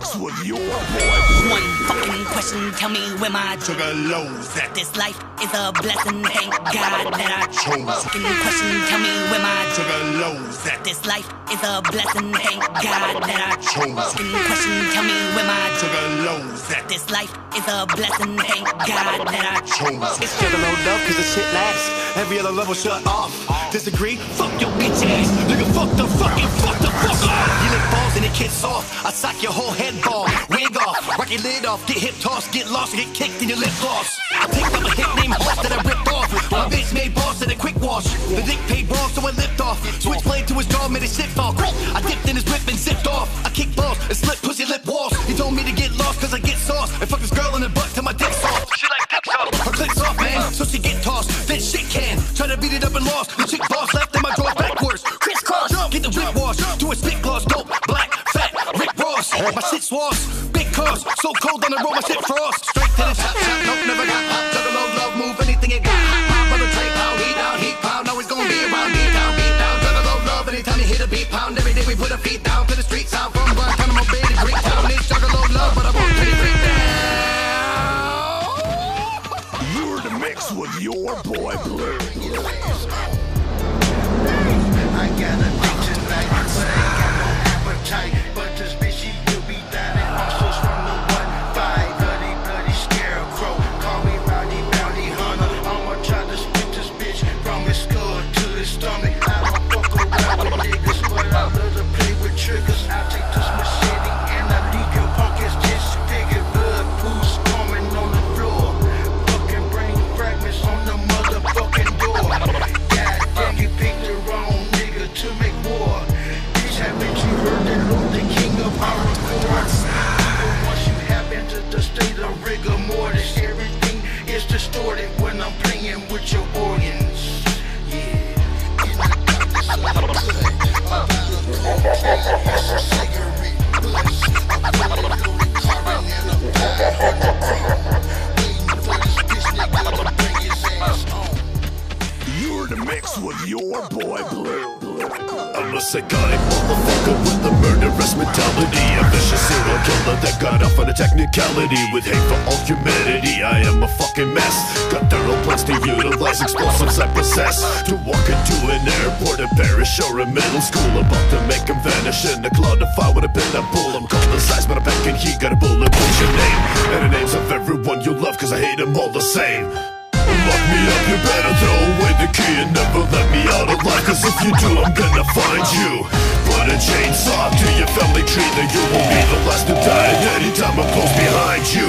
mix with your boy. One fucking question, tell me where my Sugar lows at This life is a blessing, thank God that I chose. Fucking question, tell me where my sugar lows at This life is a blessing, thank God that I chose. Fucking question, tell me where my sugar lows at This life is a blessing, thank God that I chose. It's juggalo love cause the shit lasts. Every other level shut off. Disagree? Fuck your bitch ass. Nigga, fuck the fucking fuck the fuck off. You lick balls and it kicks off. I sock your whole head ball. Wig off. Rock your lid off. Get hip tossed. Get lost. Get kicked in your lip gloss. I picked up a hit Horse that I ripped off. My bitch made balls and a quick wash. The dick paid balls so I lipped off. Switchblade to his jaw made his shit fall. I dipped in his whip and zipped off. I kicked balls and slipped pussy lip walls. He told me to get lost cause I get sauce. And fuck this girl in the butt till my dick's off. She like dick sauce. Her click's off, man. So she get tossed. Then shit can. Try to beat it up and lost. The chick A spit gloss. Dope. Black. Fat. Rick Ross. My shit swass. Big cars. So cold on the road. My shit frost. Your boy Blue. I'm a psychotic motherfucker with a murderous mentality. A vicious serial killer that got off on a technicality with hate for all humanity. I am a fucking mess. Got thorough plans to utilize explosives I possess. To walk into an airport, a parish, or a middle school. About to make him vanish in a cloud of fire with a pin and pull. I'm cold as ice, but I'm back and he got a bullet. Alive Cause if you do, I'm gonna find you Put a chainsaw to your family tree Then you will be the last to die at any time I'm close behind you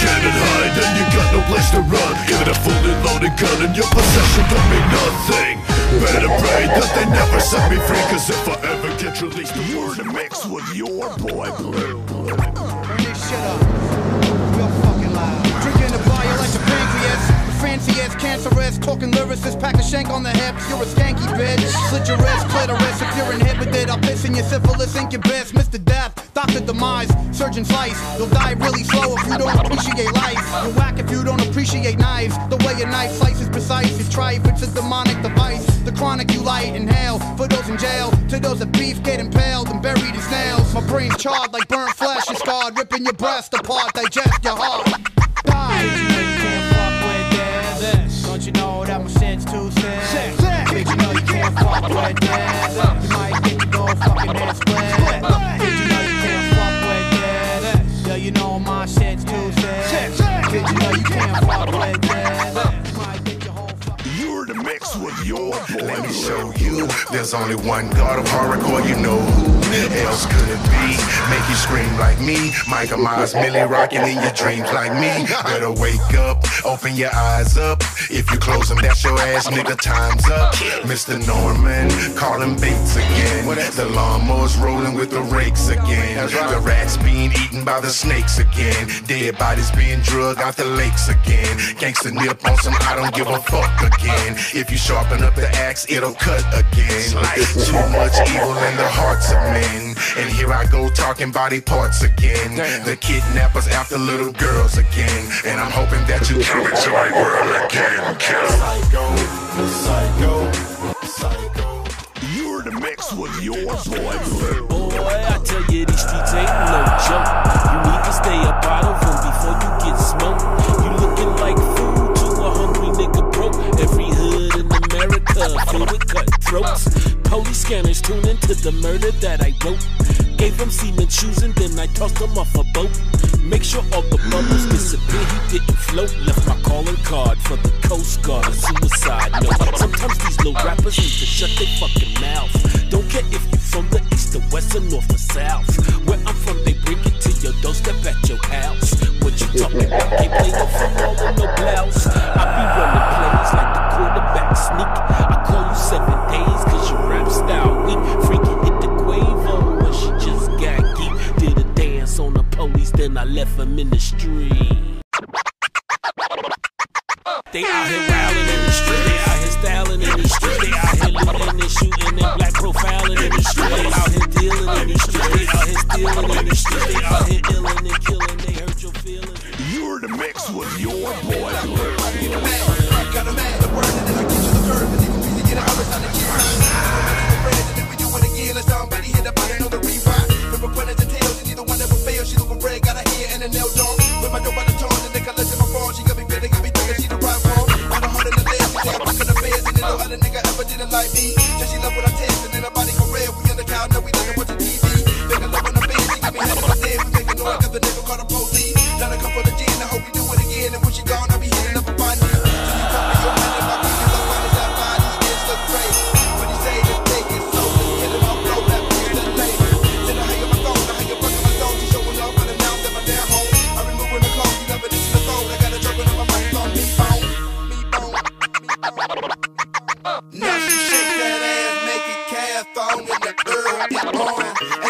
Can't hide and you got no place to run Give it a fully loaded gun and your possession don't mean nothing Better pray that they never set me free Cause if I ever get released You're in the mix with your boy Blue. Turn this shit up. Fucking loud. Drinking the fire like a pancreas. Fancy ass cancerous. Talking lyricist. Pack a shank on the hips. You're a skanky bitch. Slit your wrist, clitoris. If you're inhibited, I'll piss in your syphilis incubus. Mr. Death, Dr. Demise, Surgeon Slice. You'll die really slow if you don't appreciate life. You're whack if you don't appreciate knives. The way a knife slices precise. Try if it's a demonic device. The chronic you light, inhale. For those in jail, to those that beef get impaled and buried in snails. My brain's charred like burnt flesh and scarred, ripping your breast apart, digest your heart. Die. In the mix with your boy Let me show you there's only one god of hardcore, you know who else could it be? Make you scream like me, Michael Myers, Millie rocking in your dreams like me. Better wake up, open your eyes up. If you close them, that's your ass, nigga. Time's up. Mr. Norman, calling Bates again. The lawnmower's rolling with the rakes again. The rats being eaten by the snakes again. Dead bodies being drugged out the lakes again. Gangsta nip on some I don't give a fuck again. If you sharpen up the axe, it'll cut again. Like Too much evil in the hearts of men. And here I go talking body parts again. The kidnappers after little girls again. And I'm hoping that you come into my world again. Killer. You're the mix with your boy Boy, I tell you, these streets ain't no joke. You need to stay up out of them before you get smoked. You looking like Filled with cutthroats. Police scanners tune into the murder that I wrote. Gave him semen shoes and then I tossed him off a boat. Make sure all the bubbles disappear, he didn't float. Left my calling card for the Coast Guard, a suicide note. Sometimes these little rappers need to shut their fucking mouth. Don't care if you from the east or west or north or south. Where I'm from, they bring it to your doorstep at your house. What you talking about? Can't play no football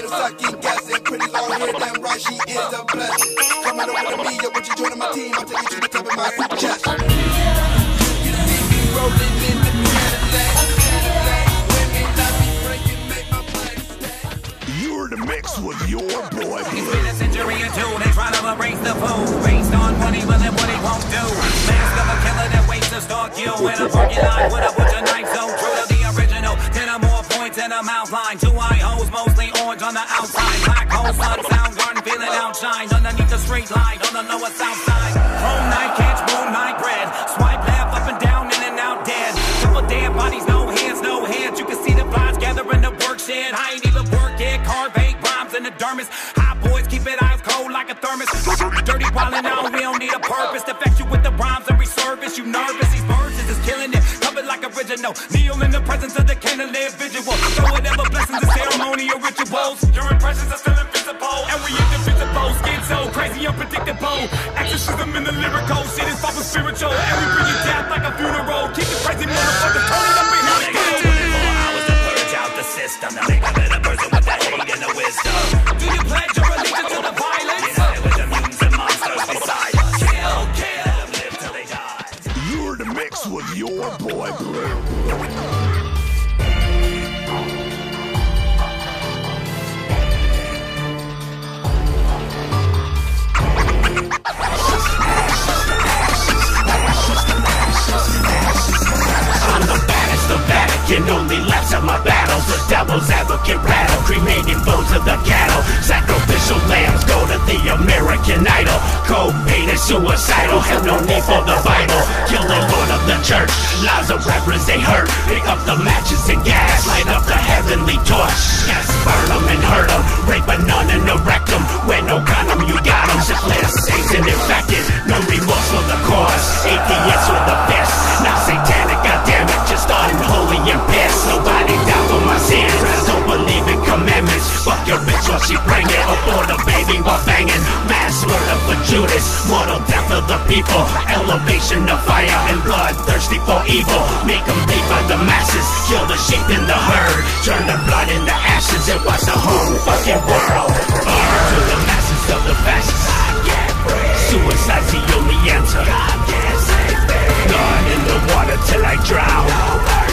the sucking gas and pretty long hair, damn right, she is a blessing. Come on over to me, yo, would you join my team? I'll take you to the top of my suggestion. You see me rolling in the Cadillac, Cadillac. Women that be breaking, make my brain stack. You're the mix with your boy It's Blue. been a century or two, they try to erase the fool Based on money, but then what he won't do Mask of a killer that waits to stalk you In a parking lot with a butcher knife So true to the original Ten or more points in a mouth line Two on the outside. Black hole, sun, Soundgarden, feeling outshine Underneath the street light on the lower south side. Chrome night, catch moonlight bread Swipe left, up and down, in and out dead. Couple dead bodies, no hands, no hands. You can see the flies gathering the work shed. I ain't even work yet, carve eight rhymes in the dermis. Hot boys keep it eyes cold like a thermos. Dirty wildin' out, we don't need a purpose. To vex you with the rhymes and resurface. You nervous, these verses is killing it. Covered like original. Kneel in the presence of the candlelit visual So whatever blessings Exorcism in the lyrical Shit is proper spiritual cremating bones of the cattle. Sacrificial lambs go to the American Idol. Cobain is suicidal, have no need for the Bible. Killing Lord of the Church, lives of rappers they hurt. Pick up the matches and gas, light up the heavenly torch. Yes, burn 'em and hurt hurt 'em, rape a nun and erect 'em. When no condom, you got got 'em. Syphilis, AIDS and infected, your bitch it she pregnant, abort a baby while banging. Mass murder for Judas, mortal death of the people. Elevation of fire and blood, thirsty for evil. Make them pay by the masses, kill the sheep in the herd. Turn the blood into ashes and watch the whole fucking world burn. To the masses of the fascists. Suicide's the only answer. God in the water till I drown.